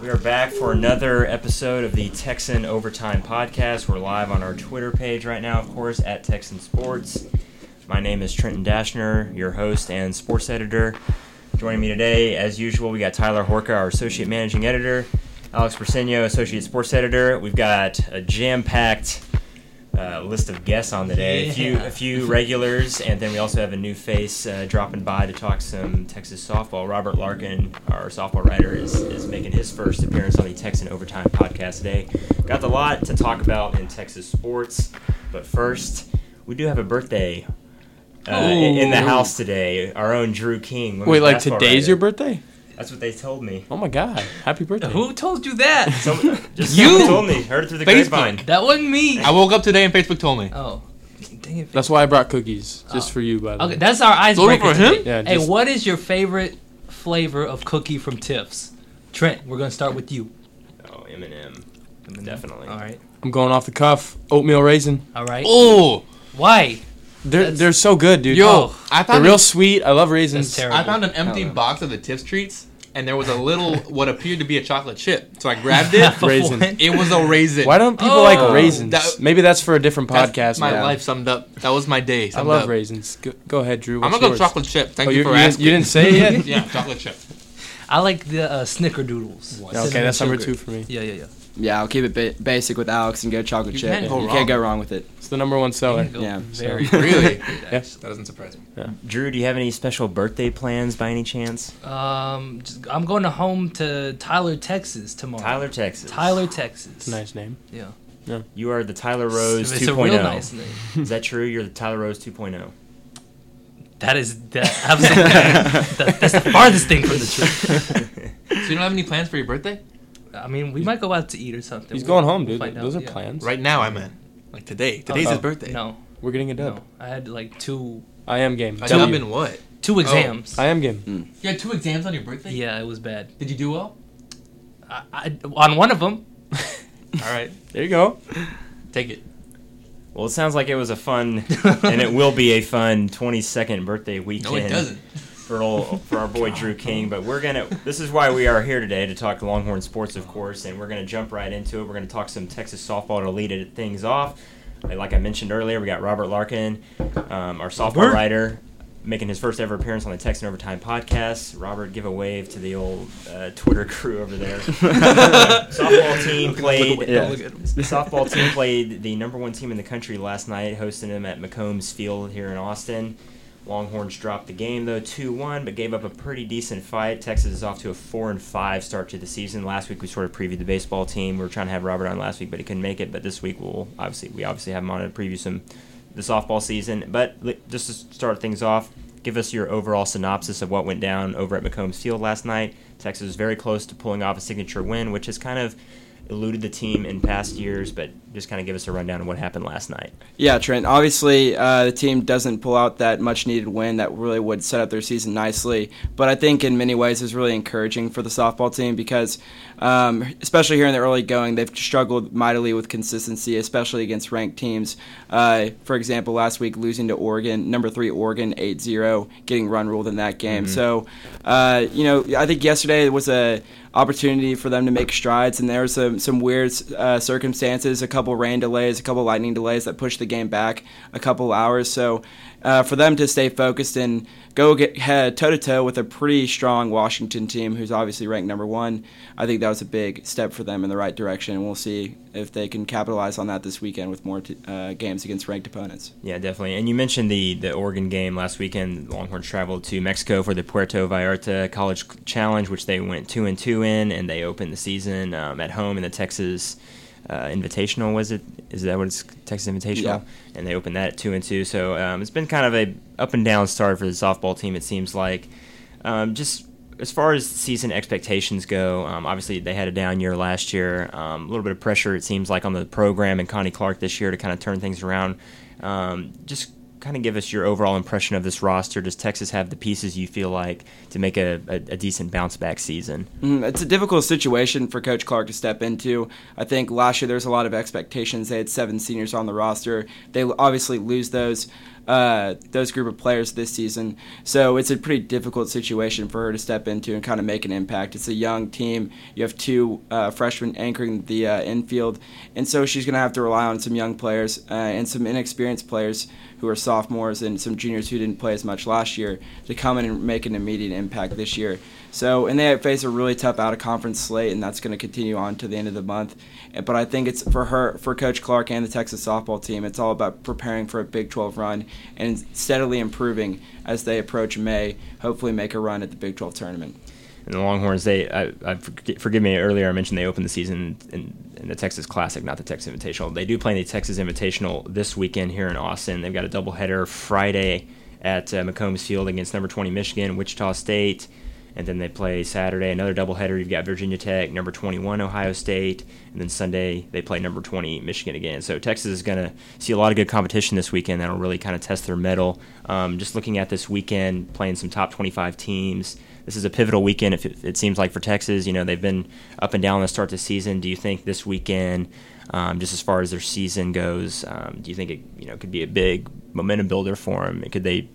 We are back for another episode of the Texan Overtime Podcast. We're live on our Twitter page right now, of course, at Texan Sports. My name is Trenton Dashner, your host and sports editor. Joining me today, as usual, we got Tyler Horka, our associate managing editor, Alex Briseño, associate sports editor. We've got a jam-packed uh, list of guests on today. A few, a few regulars, and then we also have a new face uh, dropping by to talk some Texas softball. Robert Larkin, our softball writer, is, is making his first appearance on the Texan Overtime podcast today. Got a lot to talk about in Texas sports, but first, we do have a birthday uh, in, in the house today. Our own Drew King. Wait, like today's writer. your birthday? That's what they told me. Oh my god! Happy birthday! Who told you that? Some, just You! told me. Heard it through the Facebook. grapevine. that wasn't me. I woke up today and Facebook told me. Oh, dang it. That's why I brought cookies, oh. just Oh. for you, by the way. Okay, way. that's our icebreaker. for him? Yeah, hey, what is your favorite flavor of cookie from Tiff's? Trent, we're gonna start with you. Oh, M&M. Definitely. All right. I'm going off the cuff. Oatmeal raisin. All right. Oh, Why? They're That's- they're so good, dude. yo, Oh, I they're real sweet. I love That's raisins. terrible. I found an empty box of the Tiff's treats, and there was a little what appeared to be a chocolate chip. So I grabbed it. Raisin. it was a raisin. Why don't people Oh. like raisins? That- Maybe that's for a different podcast. My man. life summed up. That was my day. I love up. raisins. Go, go ahead, Drew. I'm gonna go chocolate chip. Thank Oh, you you, for you didn't, asking. you didn't say it yet. yeah, chocolate chip. I like the uh, Snickerdoodles. okay, Cinnamon that's number two for me. Yeah, yeah, yeah. Yeah, I'll keep it ba- basic with Alex and go chocolate You chip. can't go you wrong. can't go wrong with it. It's the number one seller. Go Yeah, Very. Really? Yeah. That doesn't surprise me. Drew, do you have any special birthday plans by any chance? Um, just, I'm going to home to Tyler, Texas tomorrow. Tyler, Texas. Tyler, Texas. It's a nice name. Yeah. Yeah. You are the Tyler Rose It's 2.0. a real nice name. Is that true? You're the Tyler Rose oh? 2.0. That is that absolutely. that, that's the farthest thing from the truth. So you don't have any plans for your birthday? I mean, we might go out to eat or something. He's We'll- going home, we'll dude. Those out, are yeah. plans. Right now, I meant like today. Today's Oh. his birthday. No, We're getting a dub. no. I had like two I am game. A W. dub in what? two exams. I am game. Mm. You had two exams on your birthday. yeah, it was bad. Did you do well? I, I, on one of them, All right, There you go. take it. Well, it sounds like it was a fun, and it will be a fun 22nd birthday weekend. No, it doesn't. For, old, for our boy Drew King, but we're gonna. This is why we are here today to talk Longhorn sports, of course, and we're gonna jump right into it. We're gonna talk some Texas softball to lead it, things off. Like I mentioned earlier, we got Robert Larkin, um, our softball Robert. writer, making his first ever appearance on the Texan Overtime podcast. Robert, give a wave to the old uh, Twitter crew over there. softball team played. Yeah. The softball team played the number one team in the country last night, hosting them at McCombs Field here in Austin. Longhorns dropped the game though, two one, but gave up a pretty decent fight. Texas is off to a four and five start to the season. Last week we sort of previewed the baseball team. We were trying to have Robert on last week, but he couldn't make it. But this week we'll obviously we obviously have him on to preview some the softball season. But just to start things off, give us your overall synopsis of what went down over at McCombs Field last night. Texas was very close to pulling off a signature win, which is kind of eluded the team in past years. But just kind of give us a rundown of what happened last night. Yeah, Trent. Obviously, uh, the team doesn't pull out that much needed win that really would set up their season nicely. But I think in many ways it's really encouraging for the softball team because, um, especially here in the early going, they've struggled mightily with consistency, especially against ranked teams. Uh, for example, last week losing to Oregon, number three Oregon, 8-0, getting run ruled in that game. So, uh, you know, I think yesterday was a opportunity for them to make strides, and there were some some weird uh, circumstances, a couple rain delays, a couple lightning delays that pushed the game back a couple hours. So uh, for them to stay focused and go get head toe to toe with a pretty strong Washington team, who's obviously ranked number one, I think that was a big step for them in the right direction. And we'll see if they can capitalize on that this weekend with more t- uh, games against ranked opponents. Yeah, definitely. And you mentioned the the Oregon game last weekend. Longhorns traveled to Mexico for the Puerto Vallarta College Challenge, which they went two and two in, and they opened the season um, at home in the Texas uh, Invitational. Was it? Is that what it's Texas Invitational? Yeah. And they opened that at two and two. So um, it's been kind of a up and down start for the softball team. It seems like. Um, just as far as season expectations go, um, obviously they had a down year last year. Um, a little bit of pressure, it seems like, on the program and Connie Clark this year to kind of turn things around. Um, just kind of give us your overall impression of this roster. Does Texas have the pieces you feel like to make a, a, a decent bounce back season? Mm, It's a difficult situation for Coach Clark to step into. I think last year there was a lot of expectations. They had seven seniors on the roster. They obviously lose those. uh, those group of players this season. So it's a pretty difficult situation for her to step into and kind of make an impact. It's a young team. You have two uh, freshmen anchoring the uh, infield, and so she's going to have to rely on some young players uh, and some inexperienced players who are sophomores and some juniors who didn't play as much last year to come in and make an immediate impact this year. So, and they face a really tough out of conference slate, and that's going to continue on to the end of the month. But I think it's for her, for Coach Clark and the Texas softball team, it's all about preparing for a Big 12 run and steadily improving as they approach May, hopefully make a run at the Big 12 tournament. And the Longhorns, they, I, I forgive, me earlier, I mentioned they opened the season in, in the Texas Classic, not the Texas Invitational. They do play in the Texas Invitational this weekend here in Austin. They've got a doubleheader Friday at uh, McCombs Field against number 20 Michigan, Wichita State, and then they play Saturday another doubleheader. You've got Virginia Tech, number 21 Ohio State, and then Sunday they play number 20 Michigan again. So Texas is going to see a lot of good competition this weekend. That'll really kind of test their mettle. Um, just looking at this weekend, playing some top 25 teams. This is a pivotal weekend. If it, it seems like for Texas, you know they've been up and down to start of the season. Do you think this weekend? Um, just as far as their season goes, um, do you think it you know could be a big momentum builder for them? Could they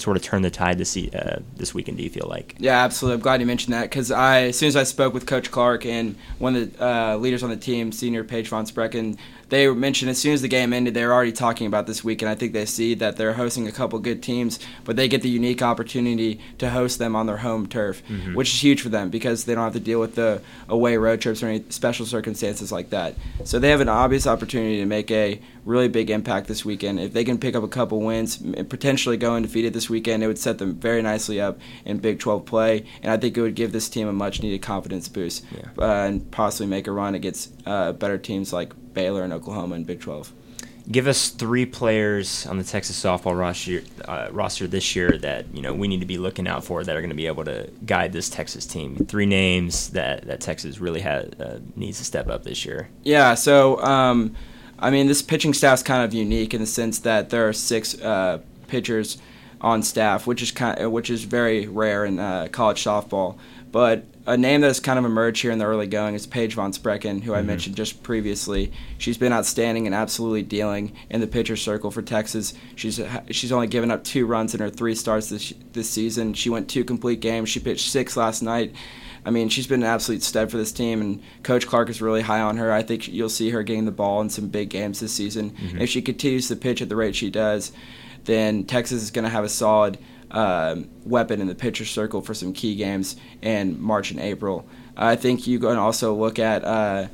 sort of turn the tide this uh, this weekend? Do you feel like? Yeah, absolutely. I'm glad you mentioned that because I, as soon as I spoke with Coach Clark and one of the uh, leaders on the team, Senior Paige von Sprecken, they mentioned as soon as the game ended, they were already talking about this week, and I think they see that they're hosting a couple good teams, but they get the unique opportunity to host them on their home turf, mm-hmm. which is huge for them because they don't have to deal with the away road trips or any special circumstances like that. So they have an obvious opportunity to make a really big impact this weekend. If they can pick up a couple wins, and potentially go undefeated this weekend, it would set them very nicely up in Big 12 play, and I think it would give this team a much needed confidence boost yeah. uh, and possibly make a run against uh, better teams like Baylor and Oklahoma in Big 12. Give us three players on the Texas softball roster uh, roster this year that you know we need to be looking out for that are going to be able to guide this Texas team. Three names that, that Texas really has uh, needs to step up this year. Yeah, so um, I mean this pitching staff's kind of unique in the sense that there are six uh, pitchers on staff, which is kind of, which is very rare in uh, college softball. But a name that has kind of emerged here in the early going is Paige von Sprecken, who mm-hmm. I mentioned just previously. She's been outstanding and absolutely dealing in the pitcher circle for Texas. She's she's only given up two runs in her three starts this this season. She went two complete games. She pitched six last night. I mean, she's been an absolute stud for this team, and Coach Clark is really high on her. I think you'll see her getting the ball in some big games this season. Mm-hmm. If she continues to pitch at the rate she does, then Texas is going to have a solid uh, weapon in the pitcher circle for some key games in March and April. I think you can also look at uh,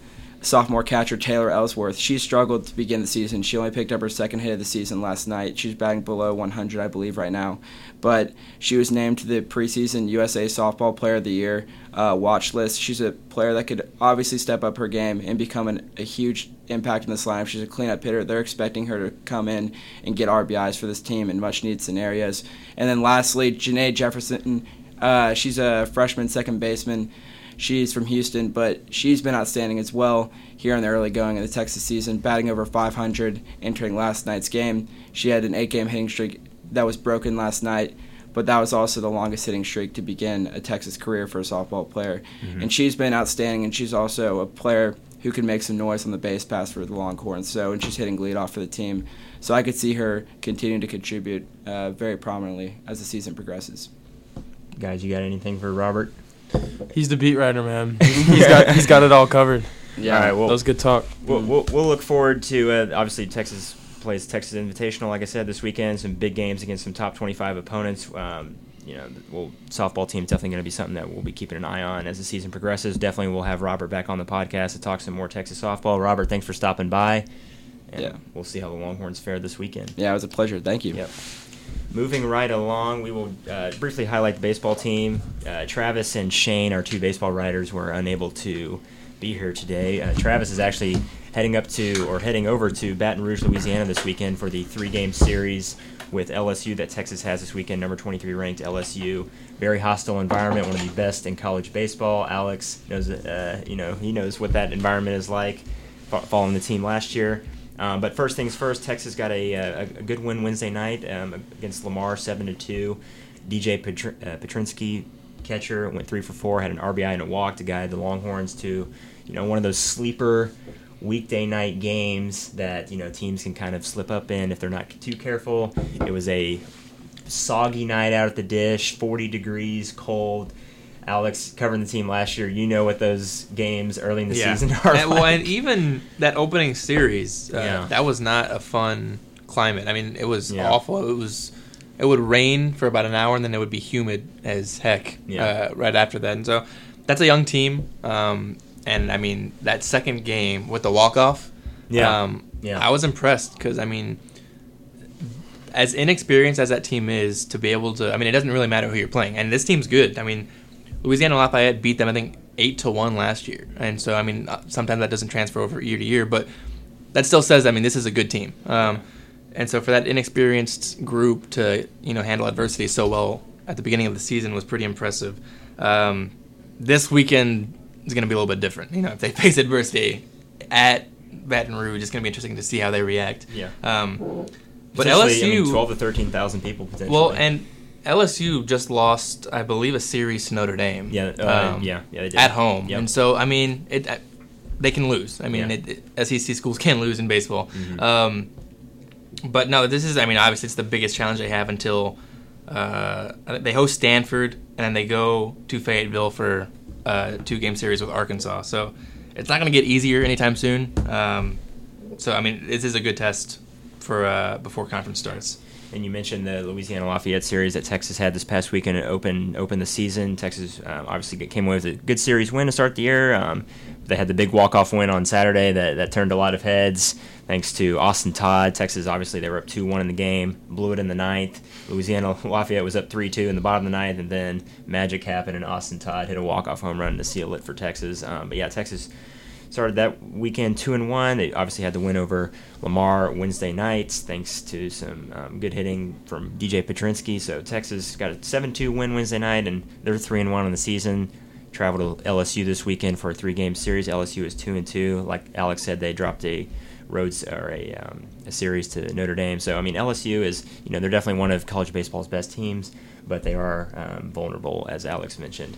sophomore catcher Taylor Ellsworth. She struggled to begin the season. She only picked up her second hit of the season last night. She's batting below 100, I believe, right now. But she was named to the preseason USA Softball Player of the Year uh, watch list. She's a player that could obviously step up her game and become an, a huge impact in this lineup. She's a cleanup hitter. They're expecting her to come in and get RBIs for this team in much needed scenarios. And then lastly, Janae Jefferson. Uh, she's a freshman second baseman. She's from Houston, but she's been outstanding as well here in the early going of the Texas season, batting over 500 entering last night's game. She had an eight game hitting streak that was broken last night but that was also the longest hitting streak to begin a Texas career for a softball player. Mm-hmm. And she's been outstanding, and she's also a player who can make some noise on the base pass for the Longhorns. So, and she's hitting leadoff for the team. So I could see her continuing to contribute uh, very prominently as the season progresses. Guys, you got anything for Robert? He's the beat writer, man. he's got he's got it all covered. Yeah, all right. Well, that was good talk. We'll, we'll, we'll look forward to uh, obviously Texas plays Texas Invitational, like I said, this weekend. Some big games against some top 25 opponents. Um, you know, well, softball team is definitely going to be something that we'll be keeping an eye on as the season progresses. Definitely, we'll have Robert back on the podcast to talk some more Texas softball. Robert, thanks for stopping by. And yeah. we'll see how the Longhorns fare this weekend. Yeah, it was a pleasure. Thank you. Yep. Moving right along, we will uh, briefly highlight the baseball team. Uh, Travis and Shane, our two baseball writers, were unable to be here today. Uh, Travis is actually heading up to or heading over to Baton Rouge, Louisiana this weekend for the three game series with LSU that Texas has this weekend, number 23 ranked LSU. Very hostile environment, one of the best in college baseball. Alex knows, uh, you know, he knows what that environment is like following the team last year. Um, but first things first, Texas got a, a, a good win Wednesday night um, against Lamar, seven to two. DJ Petr- uh, Petrinsky, catcher, went three for four, had an RBI and a walk to guide the Longhorns to, you know, one of those sleeper weekday night games that you know teams can kind of slip up in if they're not too careful. It was a soggy night out at the dish, 40 degrees, cold. Alex covering the team last year, you know what those games early in the season are. And, well, and even that opening series, uh, Yeah. that was not a fun climate. I mean, it was Yeah. awful. It was. It would rain for about an hour, and then it would be humid as heck Yeah. uh, right after that. And so, that's a young team. Um, and I mean, that second game with the walk off. Yeah. Um, Yeah. I was impressed because I mean, as inexperienced as that team is, to be able to, I mean, it doesn't really matter who you're playing, and this team's good. I mean, Louisiana Lafayette beat them, I think, eight to one last year, and so I mean, uh, sometimes that doesn't transfer over year to year, but that still says, I mean, this is a good team. Um, and so for that inexperienced group to you know handle adversity so well at the beginning of the season was pretty impressive. Um, this weekend is going to be a little bit different. You know, if they face adversity at Baton Rouge, it's going to be interesting to see how they react. Yeah. Um, but Potentially, I LSU, mean, 12 to 13,000 people potentially. well, and LSU just lost, I believe, a series to Notre Dame. yeah, uh, um, yeah, yeah, they did. at home, Yep. and so I mean, it, uh, they can lose. I mean, Yeah. it, SEC schools can lose in baseball. Mhm. Um, but no, this is. I mean, obviously, it's the biggest challenge they have until uh, they host Stanford, and then they go to Fayetteville for a two-game series with Arkansas. So it's not going to get easier anytime soon. Um, so I mean, this is a good test for uh, before conference starts. And you mentioned the Louisiana Lafayette series that Texas had this past weekend and open open the season. Texas um, obviously came away with a good series win to start the year. Um, they had the big walk off win on Saturday that, that turned a lot of heads thanks to Austin Todd. Texas obviously they were up two one in the game, blew it in the ninth. Louisiana Lafayette was up three two in the bottom of the ninth, and then magic happened and Austin Todd hit a walk off home run to seal it for Texas. Um, but yeah, Texas started that weekend two and one. They obviously had the win over Lamar Wednesday nights, thanks to some um, good hitting from DJ Petrinsky. So Texas got a seven two win Wednesday night, and they're three and one on the season. Traveled to LSU this weekend for a three game series. LSU is two and two. Like Alex said, they dropped a roads or a, um, a series to Notre Dame. So I mean, LSU is you know they're definitely one of college baseball's best teams, but they are um, vulnerable as Alex mentioned.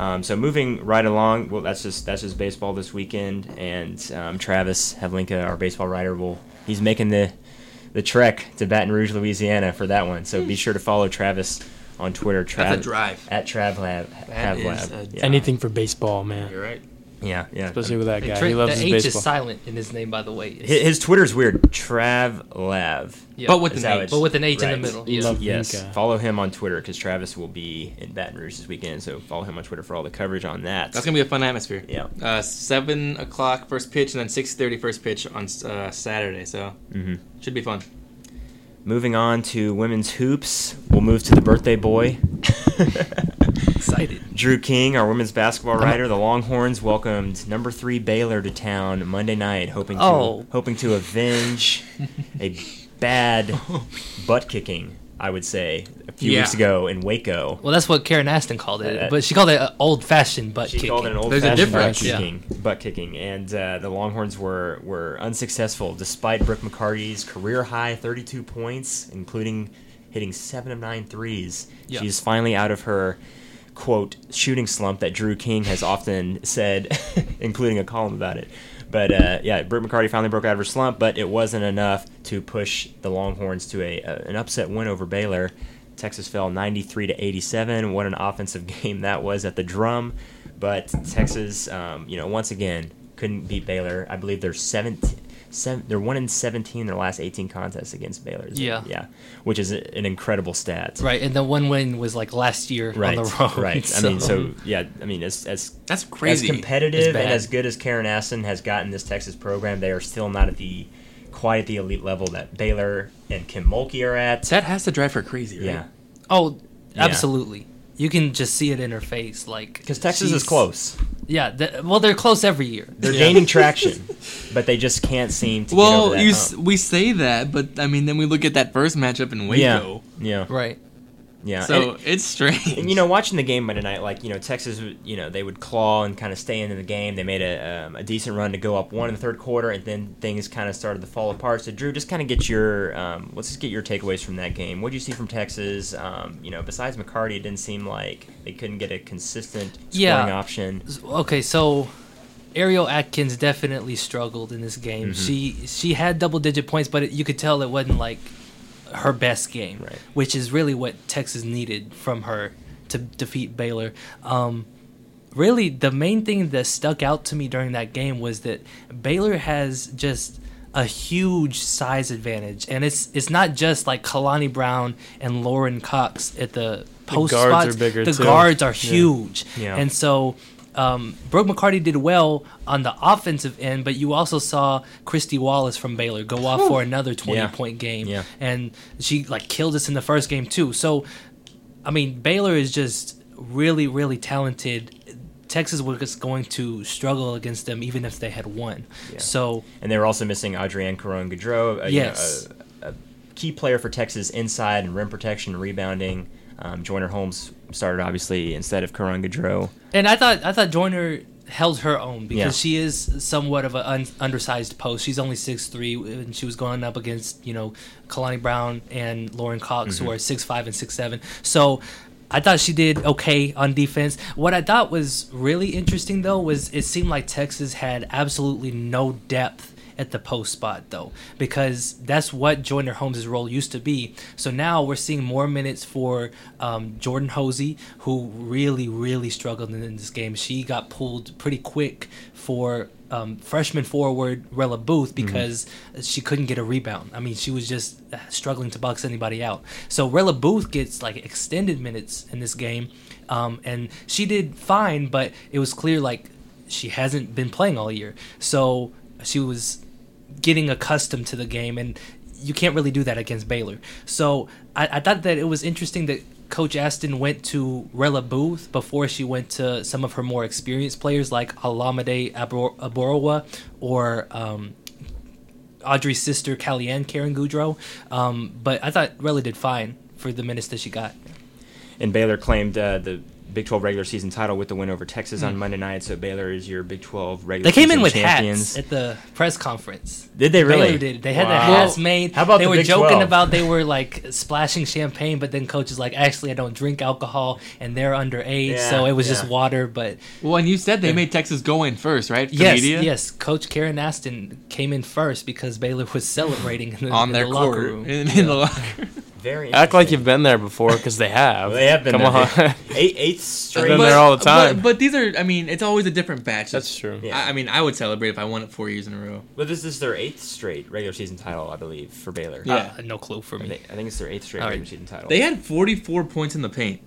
Um, so moving right along, well, that's just that's just baseball this weekend, and um, Travis Havlinka, our baseball writer, will he's making the the trek to Baton Rouge, Louisiana for that one. So be sure to follow Travis on Twitter. Trav, That's a drive. at TravLab. That is Havlab. a- yeah. Anything for baseball, man. You're right. Yeah, yeah. Especially with that The guy. tra- he loves the his H baseball. is silent in his name, by the way. His, his Twitter's weird. TravLav. yeah. But with Is an H. But with an H in the middle, You yeah. love Yes, Vinka. follow him on Twitter because Travis will be in Baton Rouge this weekend. So follow him on Twitter for all the coverage on that. That's gonna be a fun atmosphere. Yeah. Uh, seven o'clock first pitch, and then six thirty first pitch on uh, Saturday. So hmm should be fun. Moving on to women's hoops, we'll move to the birthday boy. Excited. Drew King, our women's basketball writer, the Longhorns welcomed number three Baylor to town Monday night, hoping to Oh. hoping to avenge a bad butt kicking. I would say a few Yeah. weeks ago in Waco. Well, that's what Karen Aston called it, Uh, but she called it uh, old-fashioned butt She kicking. called it an There's a old-fashioned butt difference. Yeah. butt kicking, and uh, the Longhorns were were unsuccessful despite Brooke McCarty's career high 32 points, including hitting seven of nine threes. Yeah. She's finally out of her quote shooting slump that Drew King has often said, including a column about it. But uh, yeah, Brooke McCarty finally broke out of her slump, but it wasn't enough to push the Longhorns to a, a an upset win over Baylor. Texas fell 93 to 87. What an offensive game that was at the drum. But Texas, um, you know, once again couldn't beat Baylor. I believe they're 17. Seven, they're one in 17 in their last 18 contests against Baylor. Yeah. yeah, which is an incredible stat. Right, and the one win was like last year Right, on the road. right. I mean, so yeah, I mean, as as That's crazy. as competitive and as good as Karen Aston has gotten this Texas program, they are still not at the quite at the elite level that Baylor and Kim Mulkey are at. That has to drive her crazy, right? Yeah, oh, Yeah. absolutely. You can just see it in her face, like because Texas is close. Yeah, th- well, they're close every year. They're Yeah. gaining traction, but they just can't seem to. get Well, over that you hump. s- we say that, but I mean, then we look at that first matchup in Waco. yeah, Right. Yeah. So And- it's strange. And, you know, watching the game Monday night, like you know, Texas, you know, they would claw and kind of stay into the game. They made a, um, a decent run to go up one in the third quarter, and then things kind of started to fall apart. So, Drew, just kind of get your um, let's just get your takeaways from that game. What did you see from Texas? Um, you know, besides McCarty, it didn't seem like they couldn't get a consistent scoring Yeah. option. Okay, so Ariel Atkins definitely struggled in this game. She she had double digit points, but it, you could tell it wasn't like her best game, Right. which is really what Texas needed from her to defeat Baylor. Um, really, the main thing that stuck out to me during that game was that Baylor has just a huge size advantage, and it's it's not just like Kalani Brown and Lauren Cox at the post guards spots. are bigger, the too. guards are Yeah. huge, Yeah. and so. Um, Brooke McCarty did well on the offensive end, but you also saw Kristy Wallace from Baylor go off for another twenty Yeah. point game, Yeah. and she like killed us in the first game too. So, I mean, Baylor is just really, really talented. Texas was going to struggle against them even if they had won. Yeah. So, And they were also missing Audrey-Ann Caron Goudreau, a, you know, a, a key player for Texas inside and rim protection and rebounding. Um, Joyner Holmes started obviously instead of Caron Goudreau. and I thought I thought Joyner held her own because Yeah. she is somewhat of an un- undersized post. She's only six three, and she was going up against you know Kalani Brown and Lauren Cox, Mm-hmm. who are six five and six seven. So. I thought she did okay on defense. What I thought was really interesting, though, was it seemed like Texas had absolutely no depth at the post spot, though, because that's what Joyner Holmes' role used to be. So now we're seeing more minutes for um, Jordan Hosey, who really, really struggled in this game. She got pulled pretty quick for um, freshman forward Rella Booth because she couldn't get a rebound. I mean, she was just uh, struggling to box anybody out. So Rella Booth gets like extended minutes in this game, um, and she did fine, but it was clear like she hasn't been playing all year. So she was getting accustomed to the game, and you can't really do that against Baylor. So I, I thought that it was interesting that Coach Aston went to Rella Booth before she went to some of her more experienced players like Olamide Abor- Aborowa or um, Audrey's sister, Kellyanne Karen Goudreau. Um, but I thought Rella did fine for the minutes that she got. And Baylor claimed uh, the Big 12 regular season title with the win over Texas on Monday night. So Baylor is your Big 12 regular Hmm. They came season in with champions. hats at the press conference. Did they really? Baylor did. They had their hats made. How about they the were Big joking 12? about they were like splashing champagne, but then coach is like, actually, I don't drink alcohol, and they're underage, Yeah, so it was just water. But Well, and you said they made Texas go in first, right? For yes, media? yes, Coach Karen Aston came in first because Baylor was celebrating in the, On in their the locker court room. in, in the locker. Very Act like you've been there before, because they have. They have been Come there. on. Eight, eighth straight. been there all the time. But, but these are, I mean, it's always a different batch. That's true. Yeah. I, I mean, I would celebrate if I won it four years in a row. But this is their eighth straight regular season title, I believe, for Baylor. Yeah. Uh, no clue for me. think, I think it's their eighth straight All right. regular season title. They had 44 points in the paint.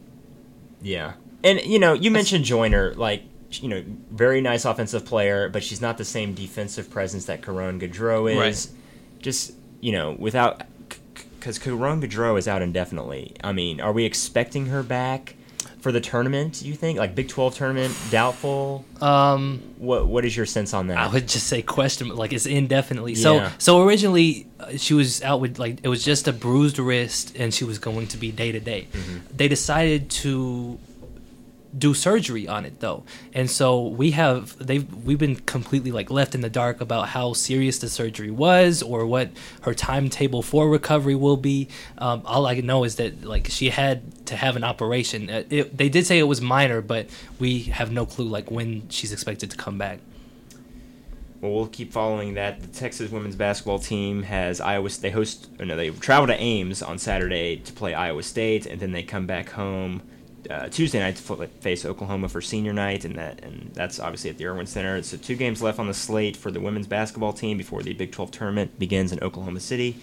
Yeah. And you know, you mentioned Joyner, like you know, very nice offensive player, but she's not the same defensive presence that Caron Goudreau is. Right. Just you know, without because Caron Goudreau is out indefinitely. I mean, are we expecting her back for the tournament? You think like Big Twelve tournament? Doubtful. Um, What What is your sense on that? I would just say question, like it's indefinitely. So Yeah. so originally uh, she was out with like it was just a bruised wrist, and she was going to be day to day. They decided to do surgery on it though, and so we have they have we've been completely like left in the dark about how serious the surgery was or what her timetable for recovery will be. Um, all I know is that like she had to have an operation. Uh, It, they did say it was minor, but we have no clue like when she's expected to come back. Well, we'll keep following that. The Texas women's basketball team has Iowa. They host. No, they travel to Ames on Saturday to play Iowa State, and then they come back home uh, Tuesday night to fo- face Oklahoma for senior night, and that and that's obviously at the Erwin Center. So two games left on the slate for the women's basketball team before the Big 12 tournament begins in Oklahoma City,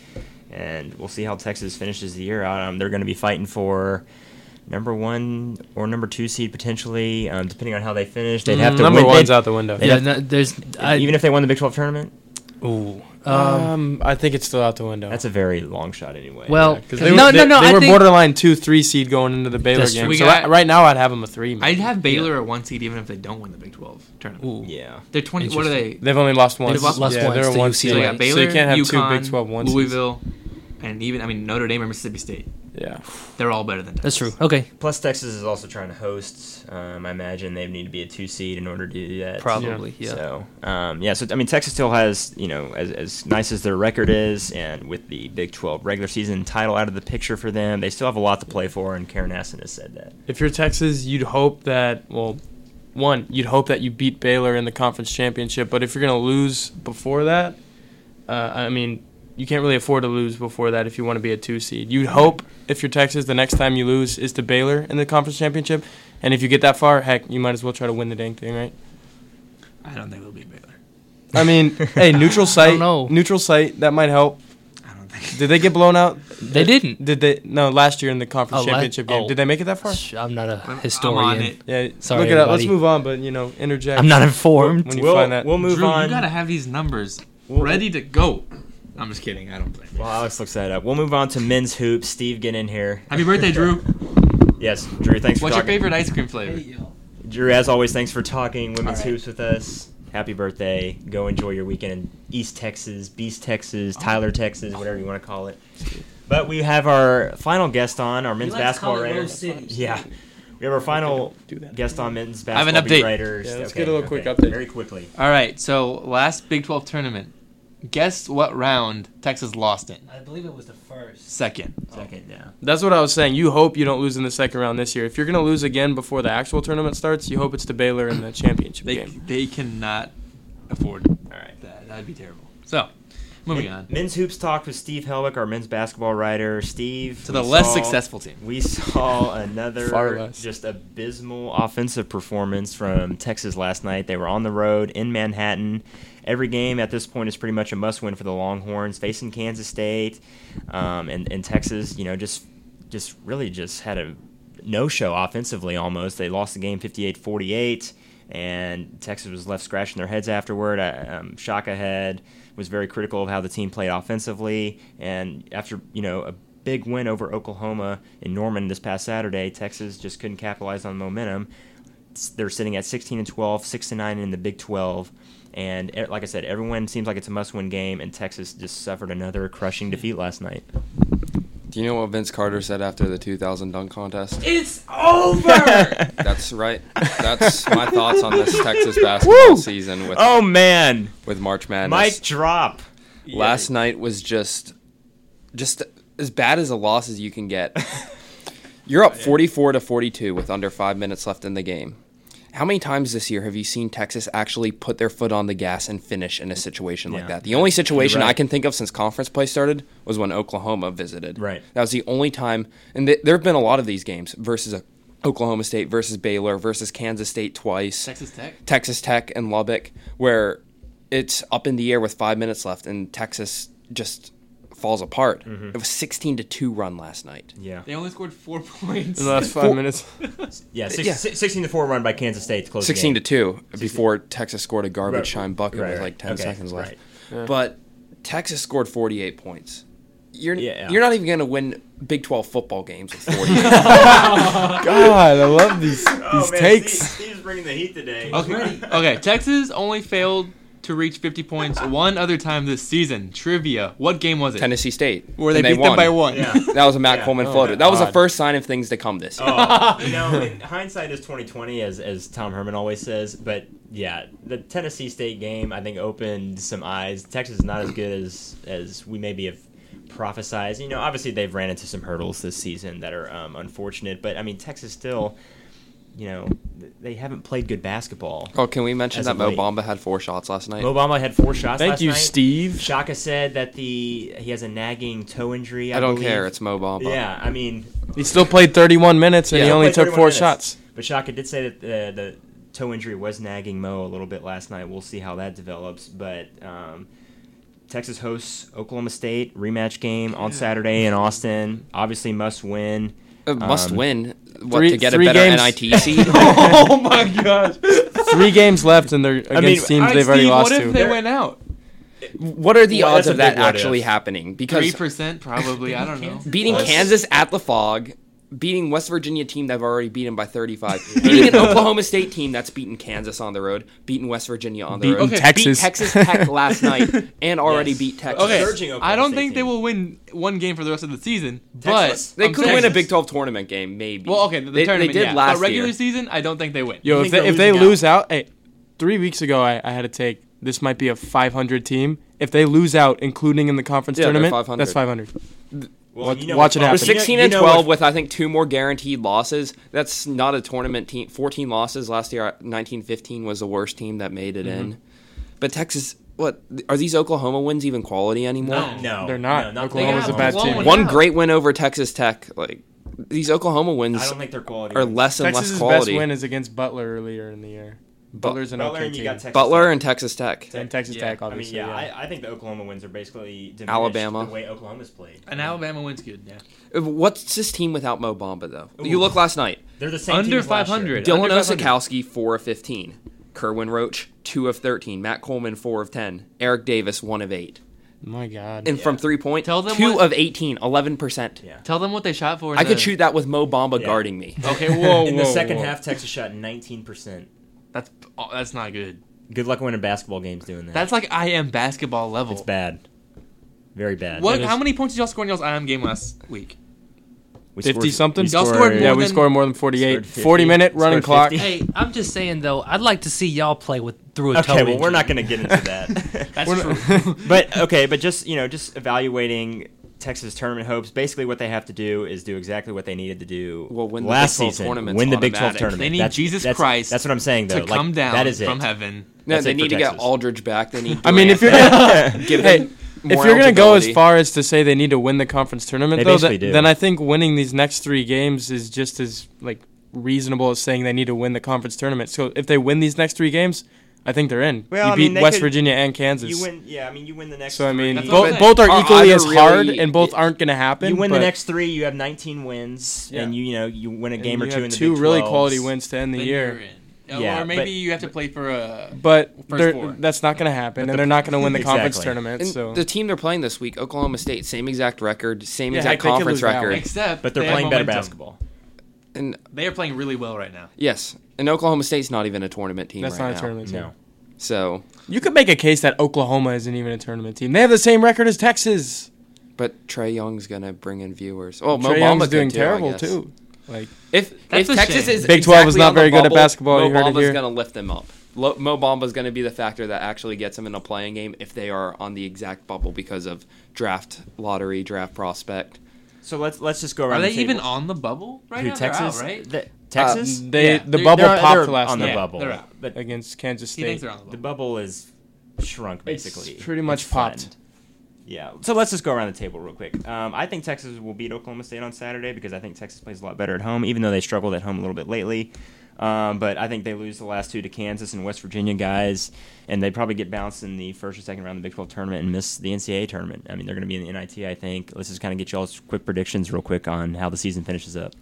and we'll see how Texas finishes the year out. Um, they're going to be fighting for. Number one or number two seed potentially, um, depending on how they finish. They'd have to Number win. one's they'd- out the window. They'd Yeah, have- no, there's I, even if they won the Big 12 tournament, ooh. Um, Um, I think it's still out the window. that's a very long shot anyway. well, because no, they, were, no, they, no. they I were think, borderline two, three seed going into the Baylor game. true. We So got- right, right now, I'd have them a three. I'd have Baylor at one seed even if they don't win the Big 12 tournament. ooh. yeah. They're 20. What are they? They've only lost once. lost- lost yeah, once they're a one seed. So you got Baylor, so you can't have UConn, two Big 12 one seeds. Louisville, and even I mean Notre Dame or Mississippi State. Yeah. They're all better than That's true. Okay, Plus, Texas is also trying to host. Um, I imagine they need to be a two seed in order to do that. probably. Yeah. So, um, yeah. So, I mean, Texas still has, you know, as, as nice as their record is, and with the Big 12 regular season title out of the picture for them, they still have a lot to play for, and Karen Aston has said that. If you're Texas, you'd hope that well, one, you'd hope that you beat Baylor in the conference championship, but if you're gonna lose before that, uh, I mean, you can't really afford to lose before that if you want to be a two seed. You'd hope if you're Texas, the next time you lose is to Baylor in the conference championship, and if you get that far, heck, you might as well try to win the dang thing, right? I don't think they'll beat Baylor. I mean, hey, neutral site, know. neutral site, that might help. I don't think. Did they get blown out? They didn't. Did they? No, last year in the conference Oh, la- championship game. oh. Did they make it that far? Oh, I'm not a I'm- I'm historian. on it. Yeah. Sorry, look it up. Let's move on, but you know, interject. I'm not informed. When you we'll, find that. we'll move Drew, on. you gotta have these numbers We'll- ready to go. I'm just kidding. I don't blame. Well, Alex looks that up. Uh, we'll move on to men's hoops. Steve, get in here. Happy birthday, Drew. Yes, Drew. Thanks for What's your talking. favorite ice cream flavor? Drew, as always, thanks for talking women's All right. hoops with us. Happy birthday. Go enjoy your weekend in East Texas, Beast Oh. Texas, Tyler, Texas, whatever you want to call it. But we have our final guest on, our men's basketball writer. Yeah. We have our final guest on men's have basketball an beat update. writers. Yeah, let's Okay, get a little okay. quick update. Very quickly. All right. So last Big 12 tournament. Guess what round Texas lost in? I believe it was the first. Second. Oh. Second, yeah. That's what I was saying. You hope you don't lose in the second round this year. If you're gonna lose again before the actual tournament starts, you hope it's to Baylor in the championship They game. they cannot afford All right. that. That'd be terrible. So, moving Men- on Men's hoops talk with Steve Helwick, our men's basketball writer. Steve. to the less saw- successful team. We saw another Far less. just abysmal offensive performance from Texas last night. They were on the road in Manhattan. Every game at this point is pretty much a must-win for the Longhorns, facing Kansas State um, and, and Texas. You know, just just really just had a no-show offensively almost. They lost the game 58-48, and Texas was left scratching their heads afterward. I, um, Shaka had was very critical of how the team played offensively, and after you know a big win over Oklahoma in Norman this past Saturday, Texas just couldn't capitalize on the momentum. They're sitting at 16 and 12, 6 and 9 in the Big 12. And eh, like I said, everyone seems like it's a must-win game, and Texas just suffered another crushing defeat last night. Do you know what Vince Carter said after the 2000 dunk contest? It's over. That's right. That's my thoughts on this Texas basketball Woo! season with Oh man, with March Madness. mic drop. Last night was just just as bad as a loss as you can get. You're up 44 to 42 with under 5 minutes left in the game. How many times this year have you seen Texas actually put their foot on the gas and finish in a situation like Yeah. that? The only situation right. I can think of since conference play started was when Oklahoma visited. Right. That was the only time, and th- there have been a lot of these games versus a Oklahoma State versus Baylor versus Kansas State twice. Texas Tech. Texas Tech and Lubbock, where it's up in the air with five minutes left, and Texas just falls apart. Mm-hmm. It was sixteen to two run last night. Yeah, They only scored four points. In the last five minutes. yeah, six, Yeah. 16 to four run by Kansas State to close. the Sixteen game. to two before Texas scored a garbage Right. time bucket Right, with like ten Okay, seconds left. right. Yeah. But Texas scored forty eight points. You're Yeah. you're not even going to win Big Twelve football games with forty eight. God, I love these these Oh, man, takes. Steve, Steve's bringing the heat today. Okay. okay. Texas only failed to reach 50 points one other time this season. Trivia. What game was it? Tennessee State, Where they and beat them by one. Yeah. That was a Matt Yeah. Coleman Oh, floater. That was the first sign of things to come this year. Oh, you know, in hindsight is twenty twenty, as as Tom Herman always says. But yeah, the Tennessee State game I think opened some eyes. Texas is not as good as as we maybe have prophesized. You know, obviously they've ran into some hurdles this season that are um, unfortunate. But I mean, Texas still, you know, they haven't played good basketball. Oh, can we mention that of Mo late. Bamba had four shots last night? Obama had four shots. Thank last you, night. Steve. Shaka said that the he has a nagging toe injury. I, I don't believe. care. It's Mo Bamba. yeah. I mean, He still played 31 minutes and Yeah. he only took four minutes. shots. But Shaka did say that the, the toe injury was nagging Mo a little bit last night. We'll see how that develops. But um, Texas hosts Oklahoma State rematch game on Saturday in Austin. Obviously, must win. Uh, must Um, win. What three- to get a better games- NIT seed? oh my gosh. Three games left and they're against mean, teams All right, they've already Steve, lost what if to. they went out? what are the Well, odds of that actually if. happening? Three Because percent, probably. I don't know. beating Let's- Kansas at the Phog, beating West Virginia team they've already beaten by 35, beating an Oklahoma State team that's beaten Kansas on the road, beating West Virginia on the Beaten road, Okay, Texas. beat Texas Tech last night, and already Yes. beat Texas. Okay, I don't State think they will win one game for the rest of the season, Texas? but They I'm could saying- win a Big 12 tournament game, maybe. Well, okay, the, the they, tournament, they did yeah. last but regular year. season, I don't think they win. Yo, if they, if they losing out? lose out, hey, three weeks ago I, I had to take this might be a 500 team. If they lose out, including in the conference Yeah, tournament, 500. that's 500. Well, Watch- you know watch it happen. With you 16 you and know 12 with I think two more guaranteed losses. That's not a tournament team. 14 losses last year. 1915 was the worst team that made it in. Mm-hmm. But Texas, what are these Oklahoma wins even quality anymore? No, no, They're not. No, not Oklahoma's the a bad Oklahoma team. One Yeah. great win over Texas Tech. Like these Oklahoma wins I don't think they're quality. are less and Texas's less quality. best win is against Butler earlier in the year. Butler's an Butler okay and you team. got Texas Butler Tech. and Texas Tech. and Texas Yeah. Tech, I mean, obviously. yeah, yeah. I, I think the Oklahoma wins are basically diminished Alabama. the way Oklahoma's played. And Alabama wins good. Yeah. Uh, what's this team without Mo Bamba though? You Ooh. look last night. They're the same team Under as last year. 500. Dylan Under 500. Osetkowski, 4 of 15. Kerwin Roach, 2 of 13. Matt Coleman, 4 of 10. Eric Davis, 1 of 8. My God. And from three point, Tell them 2 what- of 18, 11%. Yeah. Tell them what they shot for. in I could shoot that with Mo Bamba Yeah. guarding me. okay, whoa, In the whoa, second whoa. half, Texas shot 19%. That's oh, that's not good. Good luck winning basketball games doing that. That's like I am basketball level. it's bad. Very bad. What? How many points did y'all score in y'all's I am game last week? We 50 scored- something? we Y'all scored more yeah, we scored more than 48. 50. 40 minute running clock. Hey, I'm just saying though, I'd like to see y'all play with through a toe Okay, well, we're not going to get into that. That's true. but okay, but just you know, just evaluating Texas tournament hopes. Basically, what they have to do is do exactly what they needed to do Well, win the last Big 12 season. tournament's Win the Big Twelve tournament. They need That's- Jesus that's- Christ That's what I'm saying, though. to Like, come down that is it. from heaven. No, That's they need to get Texas. Aldridge back. They need. I mean, if you're gonna, Give hey, if you're gonna go as far as to say they need to win the conference tournament, They though, basically th- do. then I think winning these next three games is just as like reasonable as saying they need to win the conference tournament. So if they win these next three games, I think they're in. Well, you I beat mean, they West could- Virginia and Kansas. You win, yeah. I mean, you win the next. so I mean, three. That's what I'm both, both are Are equally either as hard, and both aren't going to happen. You win the next three, you have 19 wins, Yeah. and you you know you win a and game or two have in the two Big really 12s. quality wins to end the Then year. you're in. Yeah, or maybe but- you have to play for a. But First four. that's not going to happen, But and the- they're not going to win the conference tournament. And So the team they're playing this week, Oklahoma State, same exact record, same Yeah, exact heck, they could conference record. one. Except, But they're they playing better basketball. And They are playing really well right now. yes, and Oklahoma State's not even a tournament team that's right not now. a tournament team. No. So, You could make a case that Oklahoma isn't even a tournament team. They have the same record as Texas. but Trae Young's gonna bring in viewers. Oh, Mo Trae Bamba Young's doing too, terrible too. Like If That's if Texas shame. is Big 12 is not on the very good at basketball, Mo you heard Bamba's gonna lift them up. Lo- Mo Bamba's gonna be the factor that actually gets them in a playing game if they are on the exact bubble because of draft lottery, draft prospect. So let's let's just go around. The table. Are they the even on the bubble right Who now? Texas? out, right? The- Texas. they Yeah, the they're- bubble they're, popped they're last on the night bubble, they're out. but against Kansas He State. thinks they're on the the bubble. bubble is shrunk basically. It's pretty much It's popped. flattened. Yeah. So let's just go around the table real quick. Um, I think Texas will beat Oklahoma State on Saturday because I think Texas plays a lot better at home, even though they struggled at home a little bit lately. Um, but I think they lose the last two to Kansas and West Virginia guys, and they probably get bounced in the first or second round of the Big 12 tournament and miss the NCAA tournament. I mean, they're going to be in the NIT, I think. Let's just kind of get y'all's quick predictions real quick on how the season finishes up.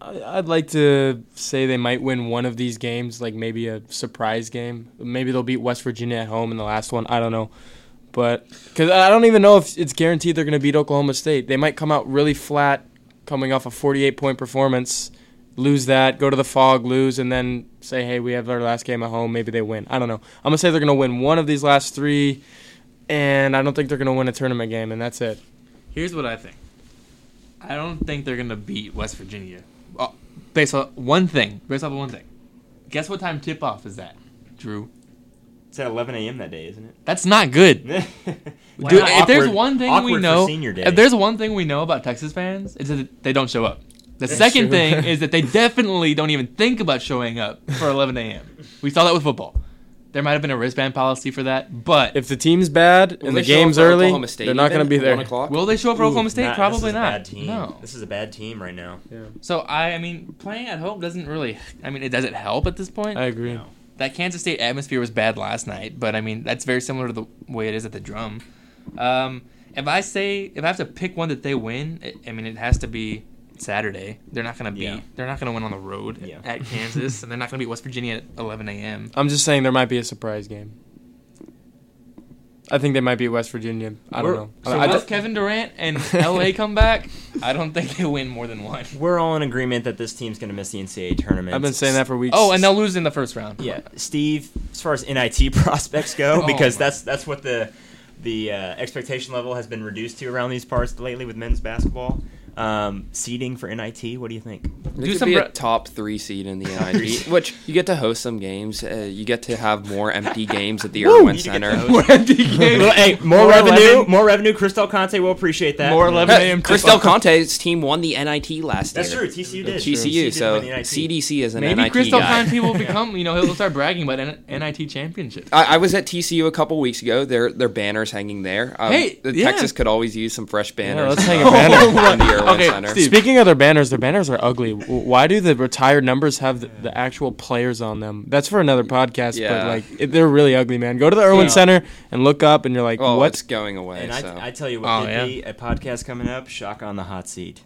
I'd like to say they might win one of these games, like maybe a surprise game. Maybe they'll beat West Virginia at home in the last one. I don't know. But because I don't even know if it's guaranteed they're going to beat Oklahoma State. They might come out really flat, coming off a 48 point performance, lose that, go to the Phog, lose, and then say, hey, we have our last game at home. Maybe they win. I don't know. I'm going to say they're going to win one of these last three, and I don't think they're going to win a tournament game, and that's it. Here's what I think. I don't think they're gonna beat West Virginia. Uh, based on one thing. Based off of one thing. Guess what time tip off is that, Drew? It's at 11 a.m. that day, isn't it? That's not good. Dude, not? if there's one thing we know, if there's one thing we know about Texas fans, it's that they don't show up. The second true. thing is that they definitely don't even think about showing up for 11 a.m. We saw that with football. There might have been a wristband policy for that, but If the team's bad Will and the they show up game's early, State they're not going to be at there. one o'clock? will they show up for Oklahoma State? Not- Probably this is not. A bad team. No. This is a bad team right now. So I, I mean, playing at home doesn't really. I mean, it doesn't help at this point? I agree. No. that Kansas State atmosphere was bad last night, but I mean that's very similar to the way it is at the Drum. Um, if I say if I have to pick one that they win, it, I mean it has to be Saturday. They're not going to beat. Yeah. They're not going to win on the road Yeah. at Kansas, and they're not going to beat West Virginia at 11 a.m. I'm just saying there might be a surprise game. I think they might beat West Virginia. I don't know. So I, I don't- Kevin Durant and LA come back, I don't think they win more than one. We're all in agreement that this team's going to miss the NCAA tournament. I've been saying that for weeks. Oh, and they'll lose in the first round. Yeah, Steve. As far as NIT prospects go, Oh because my. that's that's what the the uh, expectation level has been reduced to around these parts lately with men's basketball. Um, seeding for NIT. What do you think? It Do could some be bre- a top three seed in the NIT, which you get to host some games. Uh, you get to have more empty games at the Erwin You get to Center. host- empty games. Well, hey, more, More revenue, 11 more revenue. Chris Del Conte will appreciate that. More 11 Hey, a.m. Chris Del Conte's team won the NIT last That's year. That's true. TCU did. TCU, did so win the NIT. CDC is an Maybe NIT Chris Del guy. Conte will become, you know, he'll start bragging about N- NIT championships. I, I was at TCU a couple weeks ago. Their their banners hanging there. Um, Hey, the yeah. Texas could always use some fresh banners. let's hang a uh, banner. In Okay, Center. Steve. Speaking of their banners, their banners are ugly. Why do the retired numbers have the, the actual players on them? That's for another podcast. But Yeah. like, it, they're really ugly, man. Go to the Erwin Yeah. Center and look up, and you're like, Oh, what's going away. And so. I, I tell you what, Oh, could yeah. be a podcast coming up. Shock on the hot seat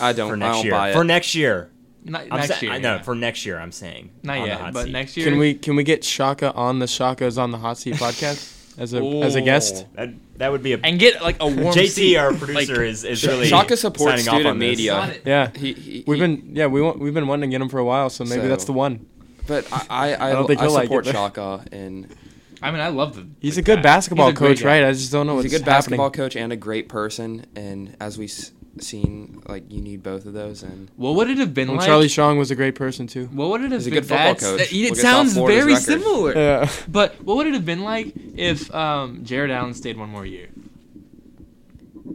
I don't. for I next don't year. buy it. For next year. Not, I'm next sa- year. I know yeah. for next year. I'm saying Not yet, but seat. next year. Can we can we get Shaka on the Shaka's on the hot seat podcast as a as a guest? That, that would be a. and get like a warm JT, seat. our Like, producer, is, is really Shaka supports signing off student on media. On. Yeah, He, he, we've he- been yeah we want, we've been wanting to get him for a while, so maybe So- that's the one. but I I, I, I don't think I he'll like support it. Shaka and I mean, I love the. He's the a good guy. basketball a coach, guy. right? I just don't know what he's what's a good basketball coach and a great person. And as we've s- seen, like you need both of those. And What would it have been Well, like? Charlie Strong was a great person too. what would it have He's a been? good football coach. that- it Look at sounds very record. similar. Yeah. But what would it have been like if um, Jarrett Allen stayed one more year?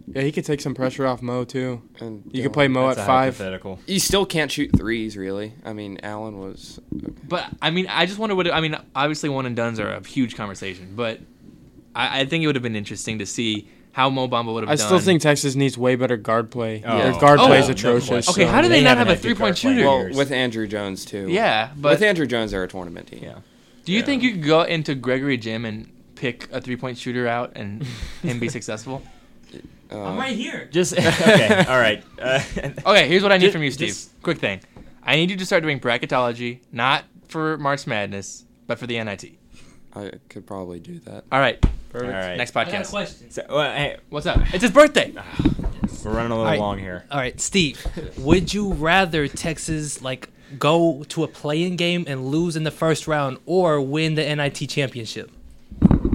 Yeah, he could take some pressure off Mo too. and You could play Mo That's at a five. hypothetical. You still can't shoot threes, really. I mean, Allen was. But I mean, I just wonder what. It, I mean, obviously one and dones are a huge conversation, but I, I think it would have been interesting to see how Mo Bamba would have I done. still think Texas needs way better guard play. Oh. Their guard Oh, play is no atrocious. question. Okay, so- how do they, They not haven't a three point shooter? Well, with Andrew Jones too. yeah, but with Andrew Jones, they're a tournament team. Yeah. do you yeah. think you could go into Gregory Gym and pick a three point shooter out and him be successful? Uh, I'm right here. Just okay. All right. Uh, Okay, here's what I need Ju- from you, Steve. just- Quick thing. I need you to start doing bracketology, not for March Madness, but for the NIT. I could probably do that. All right, all right. next I got a podcast. question. So, well, hey, What's up? It's his birthday. Ah, we're running a little Alright. long here. All right, Steve. would you rather Texas like go to a play-in game and lose in the first round, or win the NIT championship?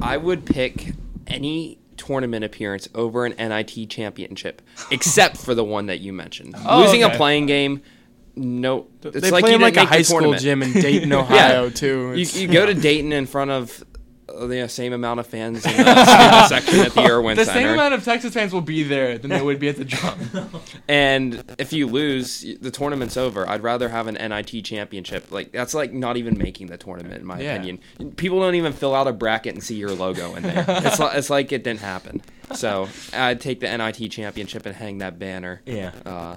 I would pick any tournament appearance over an NIT championship, except for the one that you mentioned. Oh, Losing okay. a play-in game, no. It's they like play you in like a high school tournament. gym in Dayton, Ohio, too. You, you go to Dayton in front of uh, the same amount of fans in the section at the Erwin The Center. same amount of Texas fans will be there than there would be at the drum. And if you lose, the tournament's over. I'd rather have an NIT championship. Like that's like not even making the tournament, in my Yeah. opinion. People don't even fill out a bracket and see your logo in there. it's like, it's like it didn't happen. So I'd take the NIT championship and hang that banner Yeah. uh,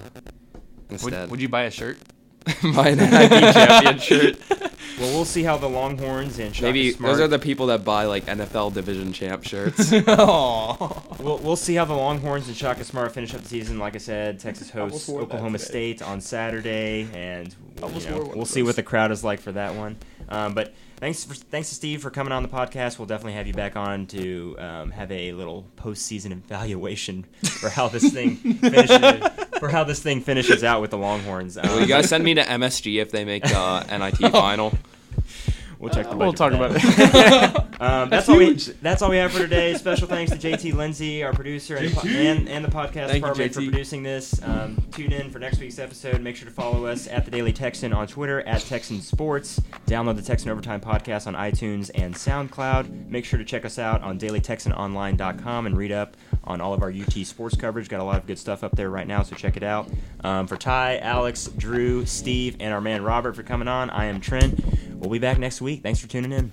instead. would, would you buy a shirt? My NIT champion shirt. Well, we'll see how the Longhorns and Shaka Maybe Smart. those are the people that buy like NFL division champ shirts. Aww. We'll, we'll see how the Longhorns and Shaka Smart finish up the season. Like I said, Texas hosts Oklahoma. State on Saturday, and you know, we'll see those. what the crowd is like for that one. Um, but thanks for, thanks to Steve for coming on the podcast. We'll definitely have you back on to um, have a little postseason evaluation for how this thing finishes, for how this thing finishes out with the Longhorns. Um, Will you guys send me to MSG if they make the NIT final? We'll check the We'll talk about it. Um, that's all we. That's all we have for today. Special thanks to JT Lindsay, our producer, and, and, and the podcast Thank you, department for producing this. Um, tune in for next week's episode. Make sure to follow us at the Daily Texan on Twitter at Texan Sports. Download the Texan Overtime podcast on iTunes and SoundCloud. Make sure to check us out on DailyTexanOnline.com and read up on all of our UT sports coverage. Got a lot of good stuff up there right now, so check it out. Um, for Ty, Alex, Drew, Steve, and our man Robert for coming on, I am Trent. We'll be back next week. Thanks for tuning in.